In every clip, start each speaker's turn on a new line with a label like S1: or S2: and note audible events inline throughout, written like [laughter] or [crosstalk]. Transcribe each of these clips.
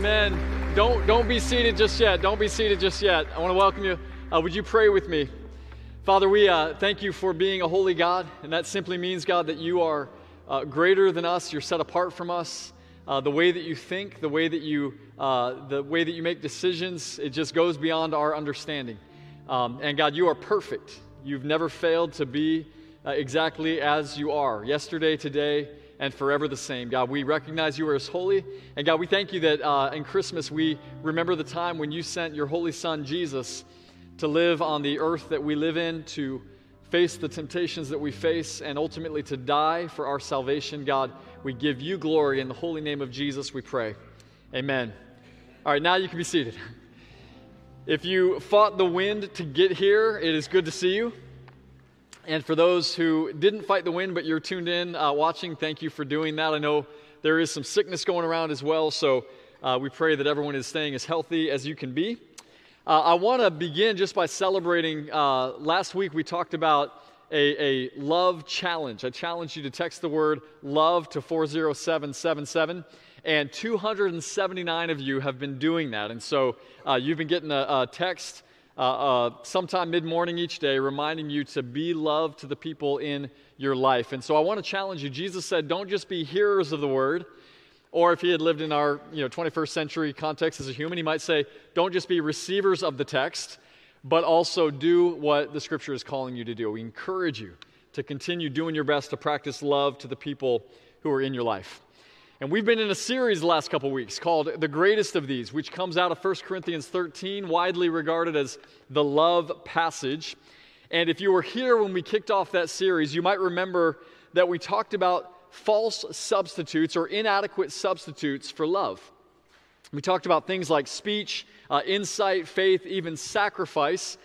S1: Amen. Don't don't be seated just yet. Don't be seated just yet. I want to welcome you. Uh, would you pray with me? Father, we uh, thank you for being a holy God, and that simply means, God, that you are uh, greater than us. You're set apart from us. Uh, the way that you think, the way that you, uh, the way that you make decisions, it just goes beyond our understanding. Um, and God, you are perfect. You've never failed to be uh, exactly as you are, yesterday, today, and forever the same. God, we recognize you are as holy. And God, we thank you that uh, in Christmas we remember the time when you sent your holy son, Jesus, to live on the earth that we live in, to face the temptations that we face, and ultimately to die for our salvation. God, we give you glory in the holy name of Jesus, we pray. Amen. All right, now you can be seated. If you fought the wind to get here, it is good to see you. And for those who didn't fight the wind, but you're tuned in uh, watching, thank you for doing that. I know there is some sickness going around as well, so uh, we pray that everyone is staying as healthy as you can be. Uh, I want to begin just by celebrating. Uh, last week we talked about a, a love challenge. I challenge you to text the word love to 40777 and 279 of you have been doing that. And so uh, you've been getting a, a text uh, uh, sometime mid morning each day, reminding you to be love to the people in your life. And so I want to challenge you. Jesus said, don't just be hearers of the word. Or if he had lived in our you know, 21st century context as a human, he might say, don't just be receivers of the text, but also do what the scripture is calling you to do. We encourage you to continue doing your best to practice love to the people who are in your life. And we've been in a series the last couple weeks called The Greatest of These, which comes out of 1 Corinthians 13, widely regarded as the love passage. And if you were here when we kicked off that series, you might remember that we talked about false substitutes or inadequate substitutes for love. We talked about things like speech, uh, insight, faith, even sacrifice.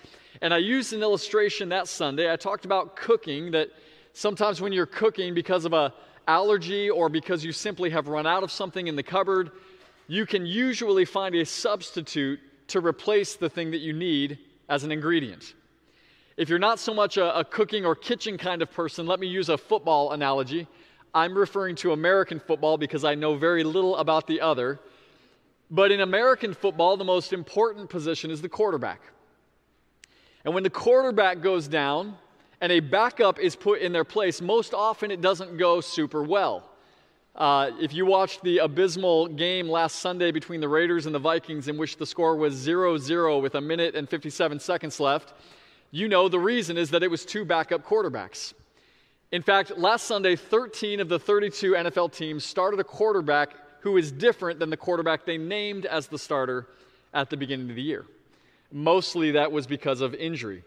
S1: And I used an illustration that Sunday. I talked about cooking, that sometimes when you're cooking because of a allergy or because you simply have run out of something in the cupboard, you can usually find a substitute to replace the thing that you need as an ingredient. If you're not so much a, a, cooking or kitchen kind of person, let me use a football analogy. I'm referring to American football because I know very little about the other. But in American football, the most important position is the quarterback. And when the quarterback goes down, and a backup is put in their place, most often it doesn't go super well. Uh, if you watched the abysmal game last Sunday between the Raiders and the Vikings, in which the score was 0 0 with a minute and 57 seconds left, you know the reason is that it was two backup quarterbacks. In fact, last Sunday, 13 of the 32 NFL teams started a quarterback who is different than the quarterback they named as the starter at the beginning of the year. Mostly that was because of injury.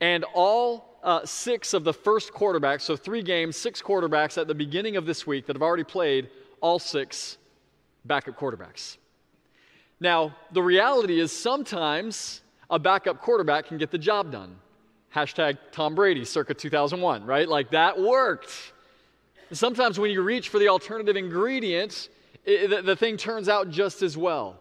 S1: And all uh, six of the first quarterbacks, so three games, six quarterbacks at the beginning of this week that have already played, all six backup quarterbacks. Now, the reality is sometimes a backup quarterback can get the job done. Hashtag Tom Brady, circa 2001, right? Like that worked. Sometimes when you reach for the alternative ingredient, it, the, the thing turns out just as well.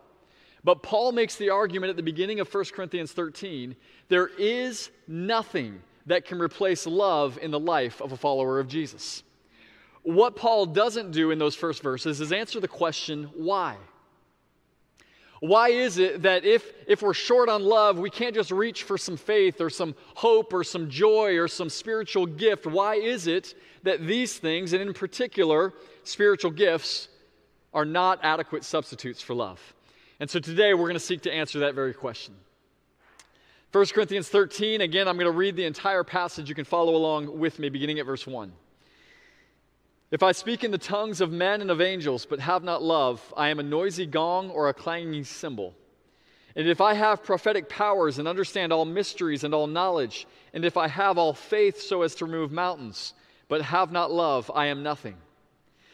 S1: But Paul makes the argument at the beginning of 1 Corinthians 13 there is nothing that can replace love in the life of a follower of Jesus. What Paul doesn't do in those first verses is answer the question, why? Why is it that if, if we're short on love, we can't just reach for some faith or some hope or some joy or some spiritual gift? Why is it that these things, and in particular spiritual gifts, are not adequate substitutes for love? And so today we're going to seek to answer that very question. 1 Corinthians 13, again, I'm going to read the entire passage. You can follow along with me, beginning at verse 1. If I speak in the tongues of men and of angels, but have not love, I am a noisy gong or a clanging cymbal. And if I have prophetic powers and understand all mysteries and all knowledge, and if I have all faith so as to remove mountains, but have not love, I am nothing.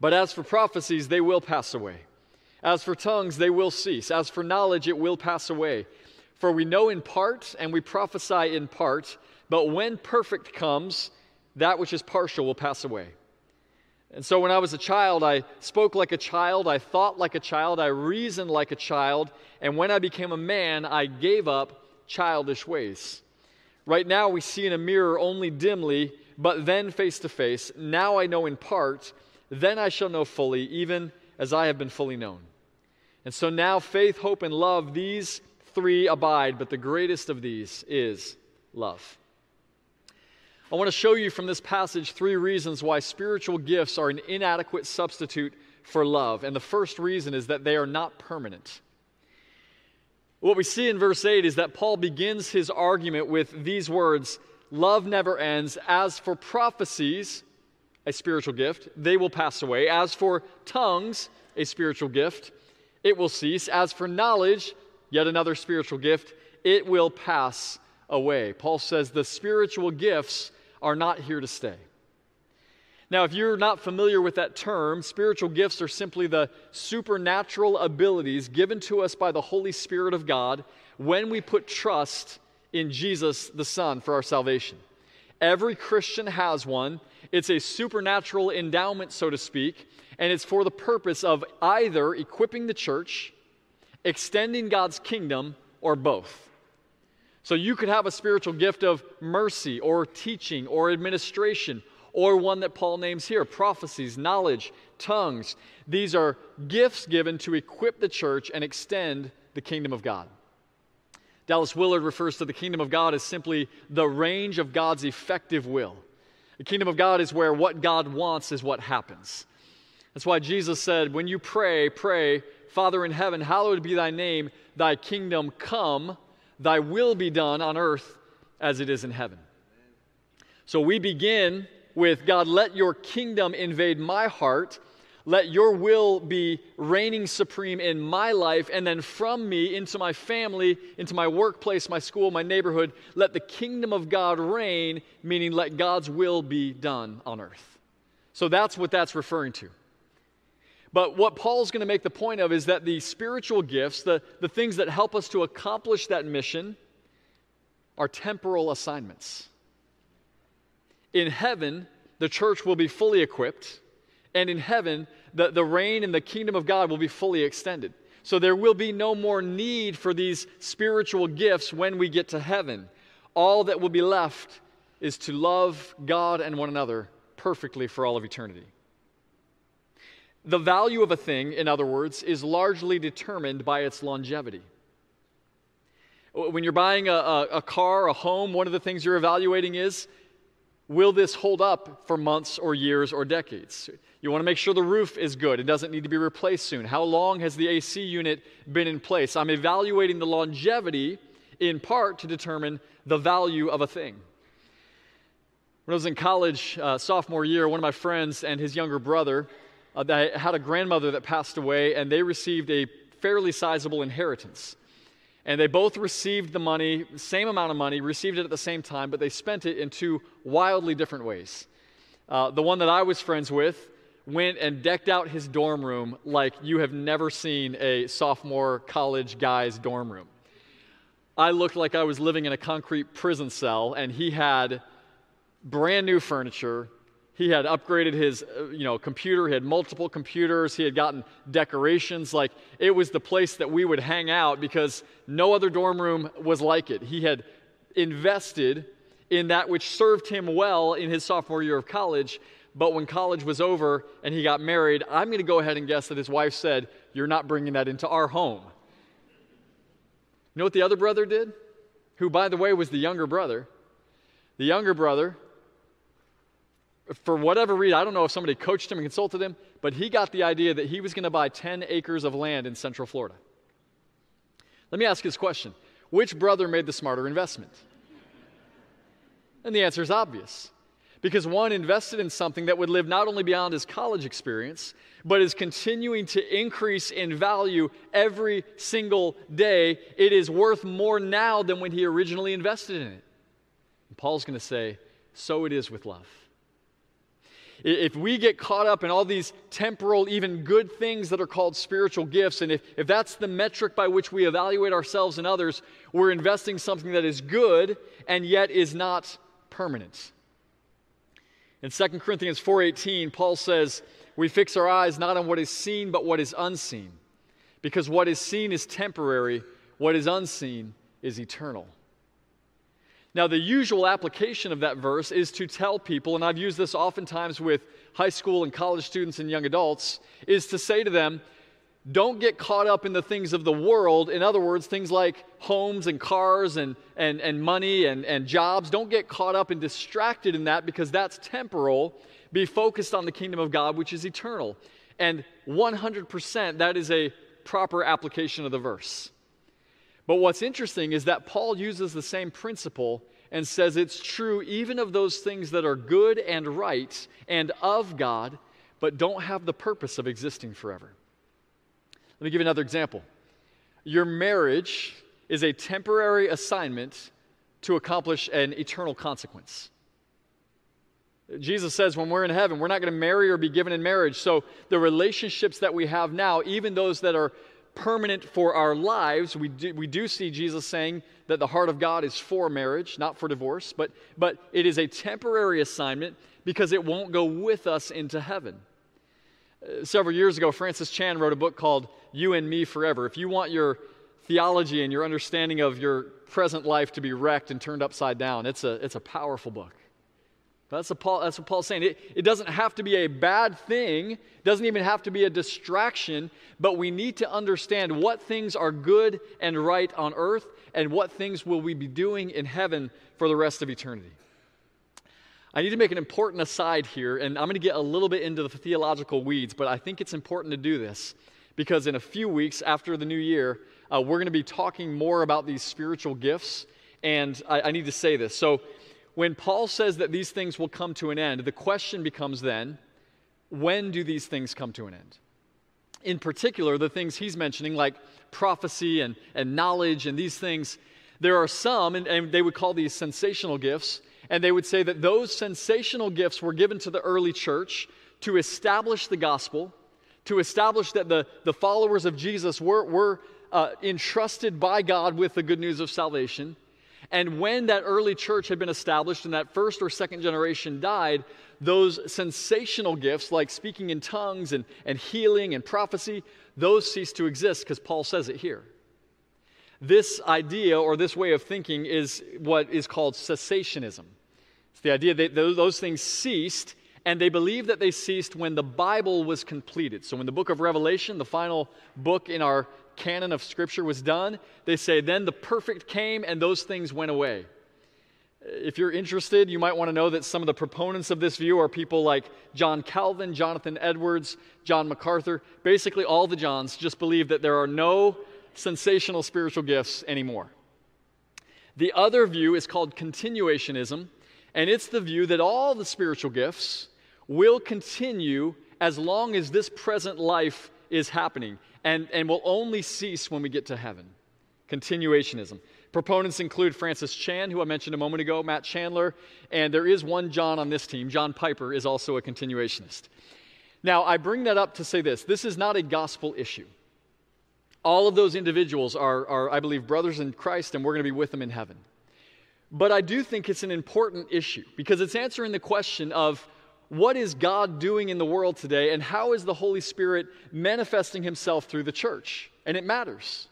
S1: But as for prophecies, they will pass away. As for tongues, they will cease. As for knowledge, it will pass away. For we know in part and we prophesy in part, but when perfect comes, that which is partial will pass away. And so when I was a child, I spoke like a child, I thought like a child, I reasoned like a child, and when I became a man, I gave up childish ways. Right now, we see in a mirror only dimly, but then face to face. Now I know in part then I shall know fully, even as I have been fully known. And so now faith, hope, and love, these three abide, but the greatest of these is love. I want to show you from this passage three reasons why spiritual gifts are an inadequate substitute for love. And the first reason is that they are not permanent. What we see in verse 8 is that Paul begins his argument with these words Love never ends. As for prophecies, a spiritual gift, they will pass away. As for tongues, a spiritual gift, it will cease. As for knowledge, yet another spiritual gift, it will pass away. Paul says the spiritual gifts are not here to stay. Now, if you're not familiar with that term, spiritual gifts are simply the supernatural abilities given to us by the Holy Spirit of God when we put trust in Jesus the Son for our salvation. Every Christian has one, it's a supernatural endowment, so to speak, and it's for the purpose of either equipping the church, extending God's kingdom, or both. So you could have a spiritual gift of mercy, or teaching, or administration, or one that Paul names here prophecies, knowledge, tongues. These are gifts given to equip the church and extend the kingdom of God. Dallas Willard refers to the kingdom of God as simply the range of God's effective will. The kingdom of God is where what God wants is what happens. That's why Jesus said, When you pray, pray, Father in heaven, hallowed be thy name, thy kingdom come, thy will be done on earth as it is in heaven. So we begin with God, let your kingdom invade my heart let your will be reigning supreme in my life, and then from me into my family, into my workplace, my school, my neighborhood, let the kingdom of God reign, meaning let God's will be done on earth. So that's what that's referring to. But what Paul's going to make the point of is that the spiritual gifts, the, the things that help us to accomplish that mission, are temporal assignments. In heaven, the church will be fully equipped and in heaven, the, the reign and the kingdom of God will be fully extended. So there will be no more need for these spiritual gifts when we get to heaven. All that will be left is to love God and one another perfectly for all of eternity. The value of a thing, in other words, is largely determined by its longevity. When you're buying a, a, a car, a home, one of the things you're evaluating is will this hold up for months or years or decades? You want to make sure the roof is good. It doesn't need to be replaced soon. How long has the AC unit been in place? I'm evaluating the longevity in part to determine the value of a thing. When I was in college, uh, sophomore year, one of my friends and his younger brother uh, had a grandmother that passed away, and they received a fairly sizable inheritance. And they both received the money, same amount of money, received it at the same time, but they spent it in two wildly different ways. Uh, the one that I was friends with went and decked out his dorm room like you have never seen a sophomore college guy's dorm room. I looked like I was living in a concrete prison cell, and he had brand new furniture. He had upgraded his, uh, you know, computer. He had multiple computers. He had gotten decorations. Like it was the place that we would hang out because no other dorm room was like it. He had invested in that which served him well in his sophomore year of college, but when college was over and he got married, I'm going to go ahead and guess that his wife said, You're not bringing that into our home. You know what the other brother did? Who, by the way, was the younger brother. The younger brother for whatever reason, I don't know if somebody coached him and consulted him, but he got the idea that he was going to buy 10 acres of land in Central Florida. Let me ask you this question Which brother made the smarter investment? And the answer is obvious. Because one invested in something that would live not only beyond his college experience, but is continuing to increase in value every single day. It is worth more now than when he originally invested in it. And Paul's going to say, so it is with love. If we get caught up in all these temporal, even good things that are called spiritual gifts, and if, if that's the metric by which we evaluate ourselves and others, we're investing something that is good and yet is not permanent. In 2 Corinthians 4:18, Paul says, "We fix our eyes not on what is seen, but what is unseen, because what is seen is temporary, what is unseen is eternal." Now, the usual application of that verse is to tell people, and I've used this oftentimes with high school and college students and young adults, is to say to them, don't get caught up in the things of the world. In other words, things like homes and cars and, and, and money and, and jobs. Don't get caught up and distracted in that because that's temporal. Be focused on the kingdom of God, which is eternal. And 100% that is a proper application of the verse. But what's interesting is that Paul uses the same principle and says it's true even of those things that are good and right and of God, but don't have the purpose of existing forever. Let me give you another example. Your marriage is a temporary assignment to accomplish an eternal consequence. Jesus says when we're in heaven, we're not going to marry or be given in marriage. So the relationships that we have now, even those that are permanent for our lives. We do, we do see Jesus saying that the heart of God is for marriage, not for divorce, but, but it is a temporary assignment because it won't go with us into heaven. Uh, several years ago, Francis Chan wrote a book called You and Me Forever. If you want your theology and your understanding of your present life to be wrecked and turned upside down, it's a, it's a powerful book. That's what, Paul, that's what Paul's saying. It, it doesn't have to be a bad thing, it doesn't even have to be a distraction, but we need to understand what things are good and right on earth and what things will we be doing in heaven for the rest of eternity. I need to make an important aside here, and I'm going to get a little bit into the theological weeds, but I think it's important to do this because in a few weeks after the new year, uh, we're going to be talking more about these spiritual gifts, and I, I need to say this. So, when Paul says that these things will come to an end, the question becomes then when do these things come to an end? In particular, the things he's mentioning, like prophecy and, and knowledge and these things, there are some, and, and they would call these sensational gifts, and they would say that those sensational gifts were given to the early church to establish the gospel, to establish that the, the followers of Jesus were, were uh, entrusted by God with the good news of salvation. And when that early church had been established and that first or second generation died, those sensational gifts like speaking in tongues and, and healing and prophecy, those ceased to exist because Paul says it here. This idea or this way of thinking is what is called cessationism. It's the idea that those things ceased, and they believe that they ceased when the Bible was completed. So, when the book of Revelation, the final book in our canon of Scripture was done, they say, then the perfect came and those things went away. If you're interested, you might want to know that some of the proponents of this view are people like John Calvin, Jonathan Edwards, John MacArthur. Basically, all the Johns just believe that there are no sensational spiritual gifts anymore. The other view is called continuationism, and it's the view that all the spiritual gifts will continue as long as this present life is happening and, and will only cease when we get to heaven. Continuationism. Proponents include Francis Chan, who I mentioned a moment ago, Matt Chandler, and there is one John on this team. John Piper is also a continuationist. Now, I bring that up to say this this is not a gospel issue. All of those individuals are, are I believe, brothers in Christ, and we're going to be with them in heaven. But I do think it's an important issue because it's answering the question of what is God doing in the world today and how is the Holy Spirit manifesting himself through the church? And it matters.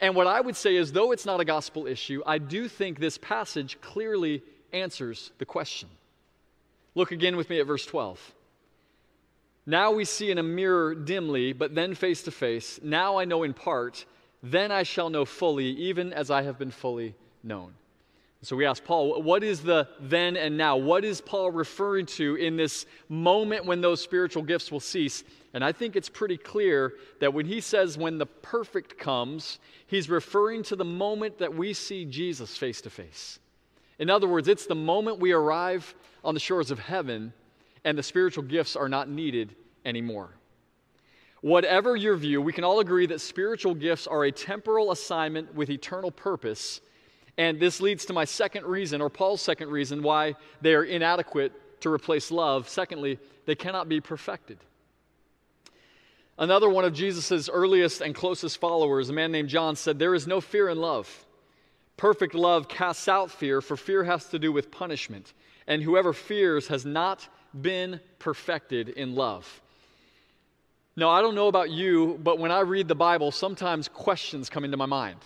S1: And what I would say is, though it's not a gospel issue, I do think this passage clearly answers the question. Look again with me at verse 12. Now we see in a mirror dimly, but then face to face. Now I know in part, then I shall know fully, even as I have been fully known. So we ask Paul, what is the then and now? What is Paul referring to in this moment when those spiritual gifts will cease? And I think it's pretty clear that when he says when the perfect comes, he's referring to the moment that we see Jesus face to face. In other words, it's the moment we arrive on the shores of heaven and the spiritual gifts are not needed anymore. Whatever your view, we can all agree that spiritual gifts are a temporal assignment with eternal purpose and this leads to my second reason, or Paul's second reason, why they are inadequate to replace love. Secondly, they cannot be perfected. Another one of Jesus' earliest and closest followers, a man named John, said, There is no fear in love. Perfect love casts out fear, for fear has to do with punishment. And whoever fears has not been perfected in love. Now, I don't know about you, but when I read the Bible, sometimes questions come into my mind.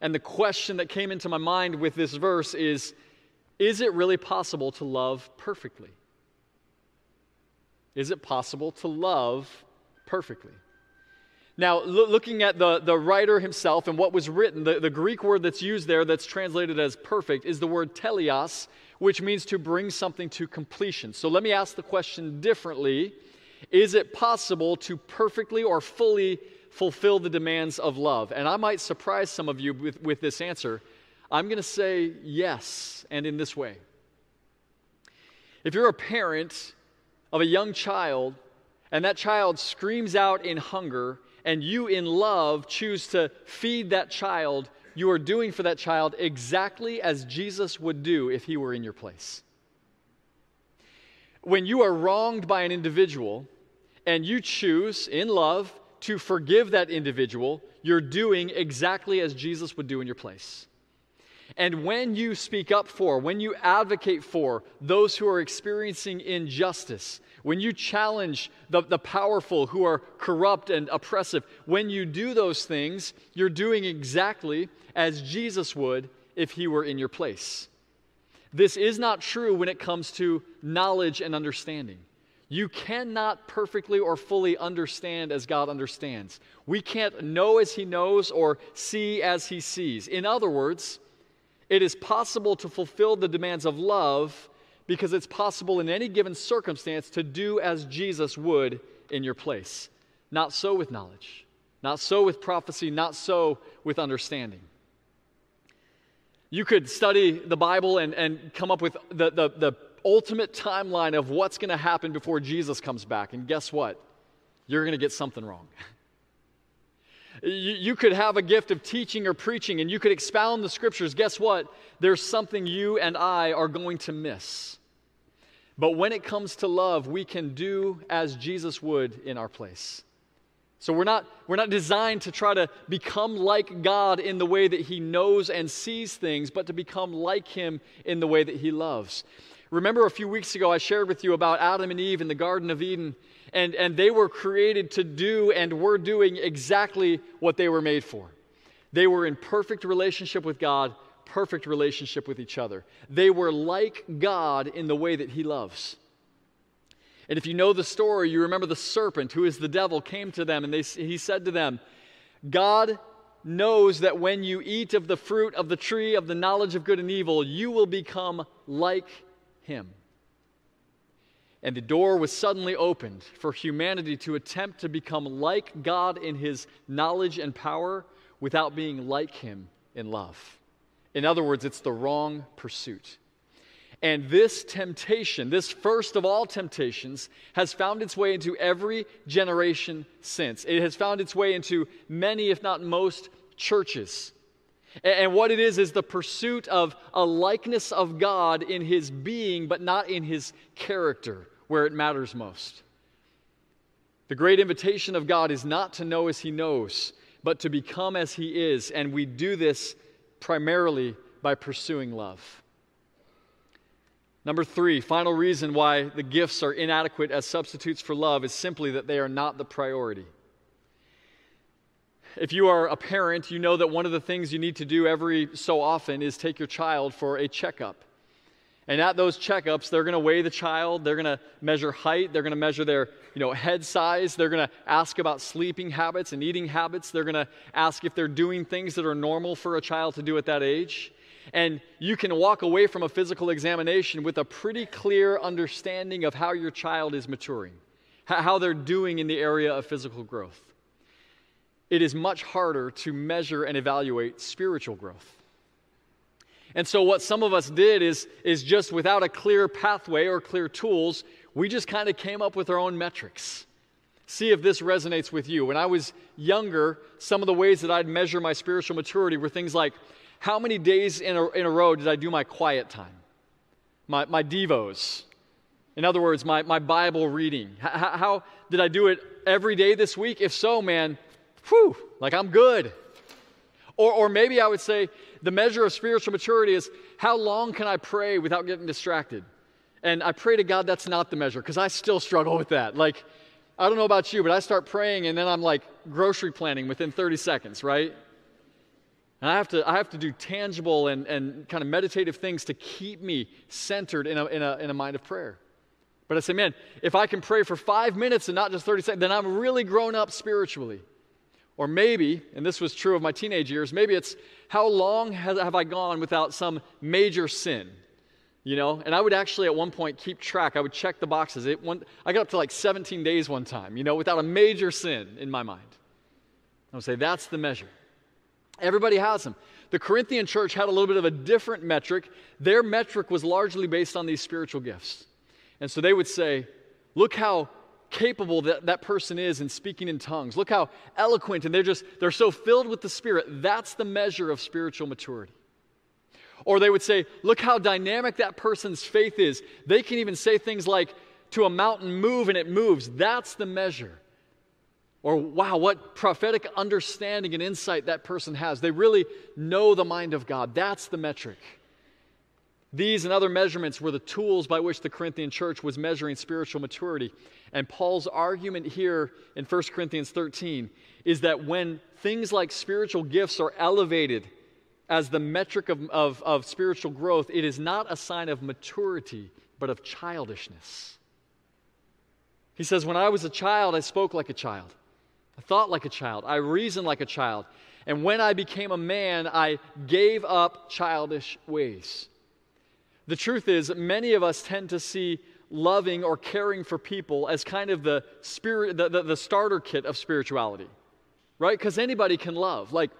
S1: And the question that came into my mind with this verse is Is it really possible to love perfectly? Is it possible to love perfectly? Now, lo- looking at the, the writer himself and what was written, the, the Greek word that's used there that's translated as perfect is the word teleos, which means to bring something to completion. So let me ask the question differently Is it possible to perfectly or fully fulfill the demands of love? And I might surprise some of you with, with this answer. I'm going to say yes, and in this way. If you're a parent of a young child and that child screams out in hunger, and you in love choose to feed that child, you are doing for that child exactly as Jesus would do if he were in your place. When you are wronged by an individual and you choose in love to forgive that individual, you're doing exactly as Jesus would do in your place. And when you speak up for, when you advocate for those who are experiencing injustice, when you challenge the, the powerful who are corrupt and oppressive, when you do those things, you're doing exactly as Jesus would if he were in your place. This is not true when it comes to knowledge and understanding. You cannot perfectly or fully understand as God understands. We can't know as He knows or see as He sees. In other words, it is possible to fulfill the demands of love because it's possible in any given circumstance to do as Jesus would in your place. Not so with knowledge, not so with prophecy, not so with understanding. You could study the Bible and, and come up with the, the, the ultimate timeline of what's going to happen before Jesus comes back. And guess what? You're going to get something wrong. [laughs] you, you could have a gift of teaching or preaching and you could expound the scriptures. Guess what? There's something you and I are going to miss. But when it comes to love, we can do as Jesus would in our place. So we're not, we're not designed to try to become like God in the way that He knows and sees things, but to become like Him in the way that He loves. Remember a few weeks ago, I shared with you about Adam and Eve in the Garden of Eden, and, and they were created to do and were doing exactly what they were made for. They were in perfect relationship with God, perfect relationship with each other. They were like God in the way that He loves. And if you know the story, you remember the serpent, who is the devil, came to them and they, he said to them, God knows that when you eat of the fruit of the tree of the knowledge of good and evil, you will become like him. And the door was suddenly opened for humanity to attempt to become like God in his knowledge and power without being like him in love. In other words, it's the wrong pursuit. And this temptation, this first of all temptations, has found its way into every generation since. It has found its way into many, if not most, churches. And what it is, is the pursuit of a likeness of God in his being, but not in his character, where it matters most. The great invitation of God is not to know as he knows, but to become as he is. And we do this primarily by pursuing love. Number three, final reason why the gifts are inadequate as substitutes for love is simply that they are not the priority. If you are a parent, you know that one of the things you need to do every so often is take your child for a checkup. And at those checkups, they're going to weigh the child, they're going to measure height, they're going to measure their you know, head size, they're going to ask about sleeping habits and eating habits, they're going to ask if they're doing things that are normal for a child to do at that age. And you can walk away from a physical examination with a pretty clear understanding of how your child is maturing, how they're doing in the area of physical growth. It is much harder to measure and evaluate spiritual growth. And so, what some of us did is, is just without a clear pathway or clear tools, we just kind of came up with our own metrics. See if this resonates with you. When I was younger, some of the ways that I'd measure my spiritual maturity were things like how many days in a, in a row did I do my quiet time, my, my devos? In other words, my, my Bible reading. How, how did I do it every day this week? If so, man, whew, like I'm good. Or, or maybe I would say the measure of spiritual maturity is how long can I pray without getting distracted? And I pray to God that's not the measure because I still struggle with that. Like, I don't know about you, but I start praying and then I'm like grocery planning within 30 seconds, right? And I have to, I have to do tangible and, and kind of meditative things to keep me centered in a, in, a, in a mind of prayer. But I say, man, if I can pray for five minutes and not just 30 seconds, then I'm really grown up spiritually. Or maybe, and this was true of my teenage years, maybe it's how long has, have I gone without some major sin? you know and i would actually at one point keep track. I would check the boxes. It, one, i got up to like 17 days one time you know without a major sin in my mind. I would say that's the measure. Everybody has them. The corinthian church had a little bit of a different metric. Their metric was largely based on these spiritual gifts. And so they would say look how capable that, that person is in speaking in tongues look how eloquent and they're just they're so filled with the spirit that's the measure of spiritual maturity or they would say, Look how dynamic that person's faith is. They can even say things like, To a mountain, move, and it moves. That's the measure. Or, wow, what prophetic understanding and insight that person has. They really know the mind of God. That's the metric. These and other measurements were the tools by which the Corinthian church was measuring spiritual maturity. And Paul's argument here in 1 Corinthians 13 is that when things like spiritual gifts are elevated as the metric of, of, of spiritual growth, it is not a sign of maturity, but of childishness. He says, When I was a child, I spoke like a child. I thought like a child. I reasoned like a child. And when I became a man, I gave up childish ways. The truth is, many of us tend to see loving or caring for people as kind of the spirit, the, the, the starter kit of spirituality, right? Because anybody can love. Like,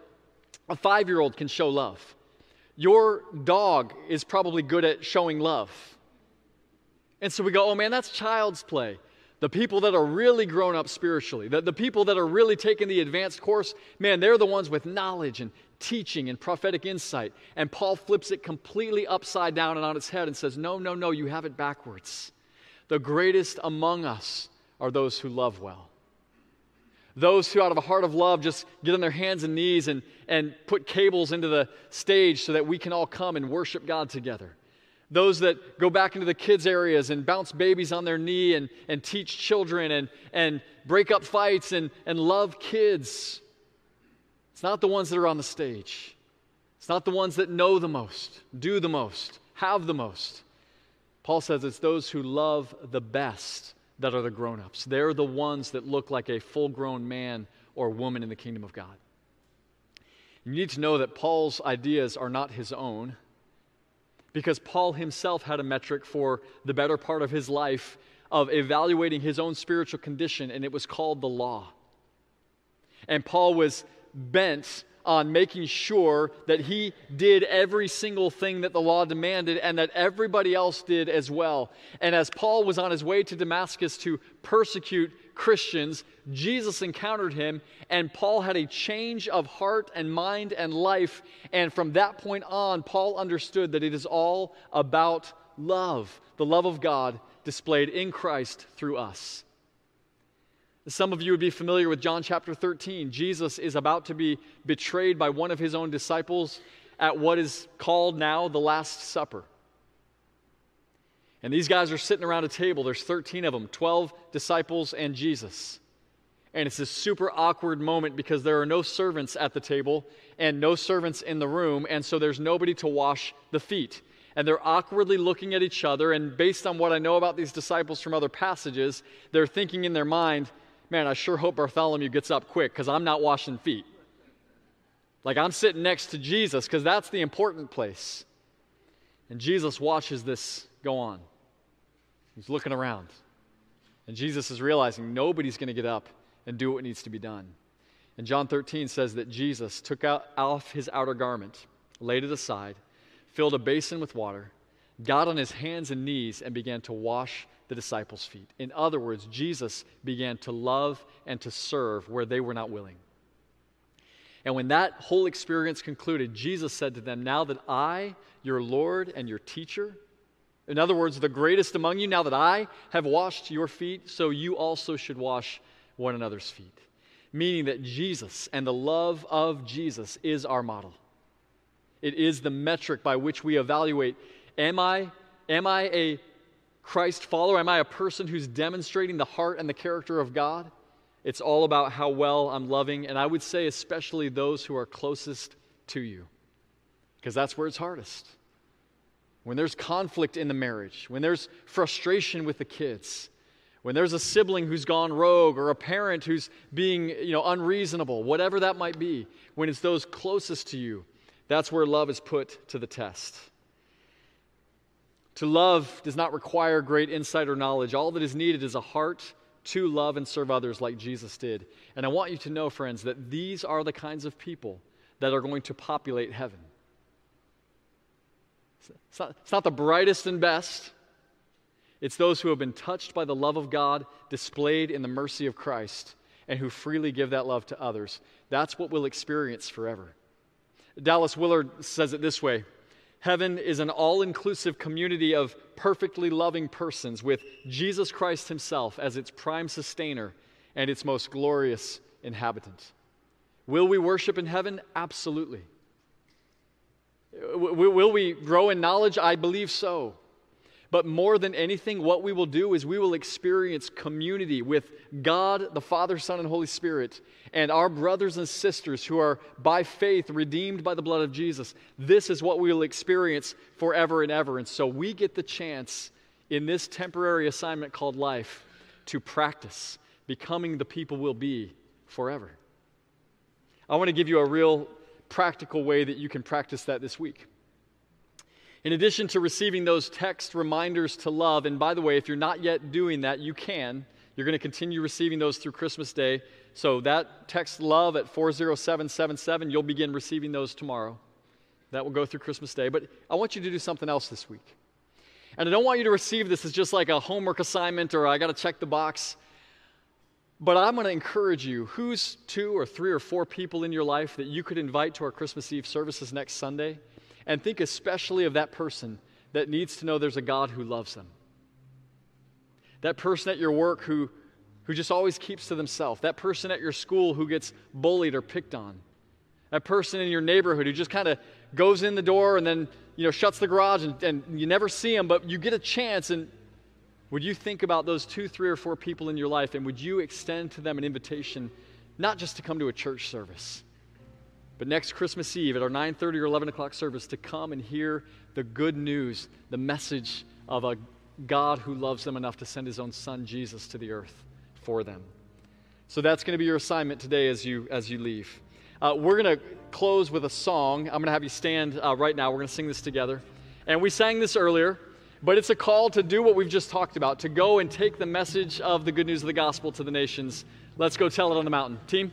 S1: a five year old can show love. Your dog is probably good at showing love. And so we go, oh man, that's child's play. The people that are really grown up spiritually, the, the people that are really taking the advanced course, man, they're the ones with knowledge and teaching and prophetic insight. And Paul flips it completely upside down and on its head and says, no, no, no, you have it backwards. The greatest among us are those who love well. Those who, out of a heart of love, just get on their hands and knees and, and put cables into the stage so that we can all come and worship God together. Those that go back into the kids' areas and bounce babies on their knee and, and teach children and, and break up fights and, and love kids. It's not the ones that are on the stage. It's not the ones that know the most, do the most, have the most. Paul says it's those who love the best that are the grown ups. They're the ones that look like a full grown man or woman in the kingdom of God. You need to know that Paul's ideas are not his own because Paul himself had a metric for the better part of his life of evaluating his own spiritual condition, and it was called the law. And Paul was bent on making sure that he did every single thing that the law demanded and that everybody else did as well. And as Paul was on his way to Damascus to persecute Christians, Jesus encountered him, and Paul had a change of heart and mind and life. And from that point on, Paul understood that it is all about love, the love of God displayed in Christ through us. Some of you would be familiar with John chapter 13. Jesus is about to be betrayed by one of his own disciples at what is called now the Last Supper. And these guys are sitting around a table. There's 13 of them, 12 disciples and Jesus. And it's this super awkward moment because there are no servants at the table and no servants in the room, and so there's nobody to wash the feet. And they're awkwardly looking at each other, and based on what I know about these disciples from other passages, they're thinking in their mind, man, I sure hope Bartholomew gets up quick because I'm not washing feet. Like I'm sitting next to Jesus because that's the important place. And Jesus watches this go on. He's looking around. And Jesus is realizing nobody's going to get up and do what needs to be done. And John 13 says that Jesus took out off his outer garment, laid it aside, filled a basin with water, got on his hands and knees, and began to wash the disciples' feet. In other words, Jesus began to love and to serve where they were not willing. And when that whole experience concluded, Jesus said to them, Now that I, your Lord and your teacher, in other words, the greatest among you, now that I have washed your feet, so you also should wash one another's feet. Meaning that Jesus and the love of Jesus is our model. It is the metric by which we evaluate am I, am I a Christ follower? Am I a person who's demonstrating the heart and the character of God? It's all about how well I'm loving, and I would say, especially those who are closest to you, because that's where it's hardest when there's conflict in the marriage, when there's frustration with the kids, when there's a sibling who's gone rogue or a parent who's being you know, unreasonable, whatever that might be, when it's those closest to you, that's where love is put to the test. To love does not require great insight or knowledge. All that is needed is a heart to love and serve others like Jesus did. And I want you to know, friends, that these are the kinds of people that are going to populate heaven. It's not, it's not the brightest and best. It's those who have been touched by the love of God displayed in the mercy of Christ and who freely give that love to others. That's what we'll experience forever. Dallas Willard says it this way Heaven is an all inclusive community of perfectly loving persons with Jesus Christ Himself as its prime sustainer and its most glorious inhabitant. Will we worship in heaven? Absolutely. Will we grow in knowledge? I believe so. But more than anything, what we will do is we will experience community with God, the Father, Son, and Holy Spirit, and our brothers and sisters who are by faith redeemed by the blood of Jesus. This is what we will experience forever and ever. And so we get the chance in this temporary assignment called life to practice becoming the people we'll be forever. I want to give you a real practical way that you can practice that this week. In addition to receiving those text reminders to love, and by the way, if you're not yet doing that, you can. You're going to continue receiving those through Christmas Day. So that text love at 40777, you'll begin receiving those tomorrow. That will go through Christmas Day. But I want you to do something else this week. And I don't want you to receive this as just like a homework assignment or I got to check the box. But I'm going to encourage you who's two or three or four people in your life that you could invite to our Christmas Eve services next Sunday? And think especially of that person that needs to know there's a God who loves them. That person at your work who, who just always keeps to themselves. That person at your school who gets bullied or picked on. That person in your neighborhood who just kind of goes in the door and then you know shuts the garage and, and you never see them, but you get a chance and would you think about those two, three, or four people in your life and would you extend to them an invitation not just to come to a church service, but next Christmas Eve at our 9:30 or 11 o'clock service to come and hear the good news, the message of a God who loves them enough to send his own son Jesus to the earth for them. So that's going to be your assignment today as you as you leave. Uh, we're going to close with a song. I'm going to have you stand uh, right now. We're going to sing this together. And we sang this earlier. But it's a call to do what we've just talked about, to go and take the message of the good news of the gospel to the nations. Let's go tell it on the mountain. Team?